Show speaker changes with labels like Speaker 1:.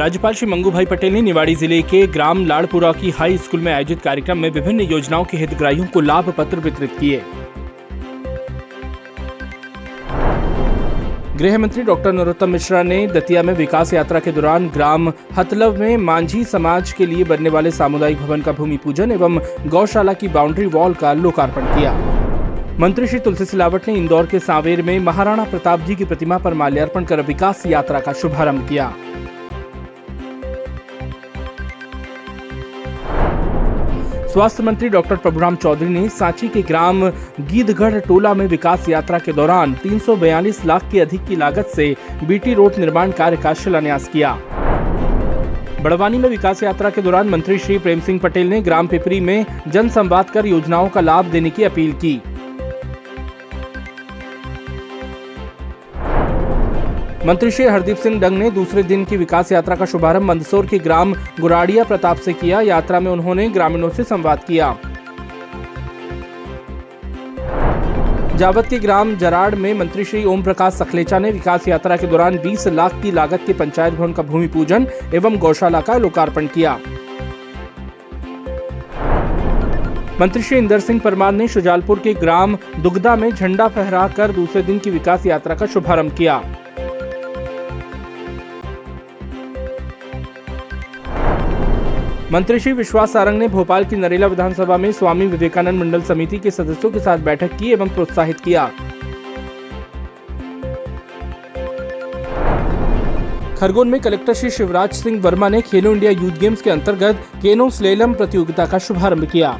Speaker 1: राज्यपाल श्री मंगू भाई पटेल ने निवाड़ी ज़िले के ग्राम लाड़पुरा की हाई स्कूल में आयोजित कार्यक्रम में विभिन्न योजनाओं के हितग्राहियों को लाभ पत्र वितरित किए। गृह मंत्री डॉक्टर नरोत्तम मिश्रा ने दतिया में विकास यात्रा के दौरान ग्राम हतलव में मांझी समाज के लिए बनने वाले सामुदायिक भवन का भूमि पूजन एवं गौशाला की बाउंड्री वॉल का लोकार्पण किया। मंत्री श्री तुलसी सिलावट ने इंदौर के सांवेर में महाराणा प्रताप जी की प्रतिमा पर माल्यार्पण कर विकास यात्रा का शुभारंभ किया। स्वास्थ्य मंत्री डॉक्टर प्रभुराम चौधरी ने सांची के ग्राम गीदगढ़ टोला में विकास यात्रा के दौरान 342 लाख की अधिक की लागत से बीटी रोड निर्माण कार्य का शिलान्यास किया। बड़वानी में विकास यात्रा के दौरान मंत्री श्री प्रेम सिंह पटेल ने ग्राम पिपरी में जन संवाद कर योजनाओं का लाभ देने की अपील की। मंत्री श्री हरदीप सिंह डंग ने दूसरे दिन की विकास यात्रा का शुभारंभ मंदसौर के ग्राम गुराड़िया प्रताप से किया। यात्रा में उन्होंने ग्रामीणों से संवाद किया। जावत के ग्राम जराड़ में मंत्री श्री ओम प्रकाश सखलेचा ने विकास यात्रा के दौरान 20 लाख की लागत के पंचायत भवन का भूमि पूजन एवं गौशाला का लोकार्पण किया। मंत्री श्री इंदर सिंह परमार ने शुजालपुर के ग्राम दुगदा में झंडा फहराकर दूसरे दिन की विकास यात्रा का शुभारंभ किया। मंत्री श्री विश्वास सारंग ने भोपाल की नरेला विधानसभा में स्वामी विवेकानंद मंडल समिति के सदस्यों के साथ बैठक की एवं प्रोत्साहित किया। खरगोन में कलेक्टर श्री शिवराज सिंह वर्मा ने खेलो इंडिया यूथ गेम्स के अंतर्गत केनो स्लेलम प्रतियोगिता का शुभारंभ किया।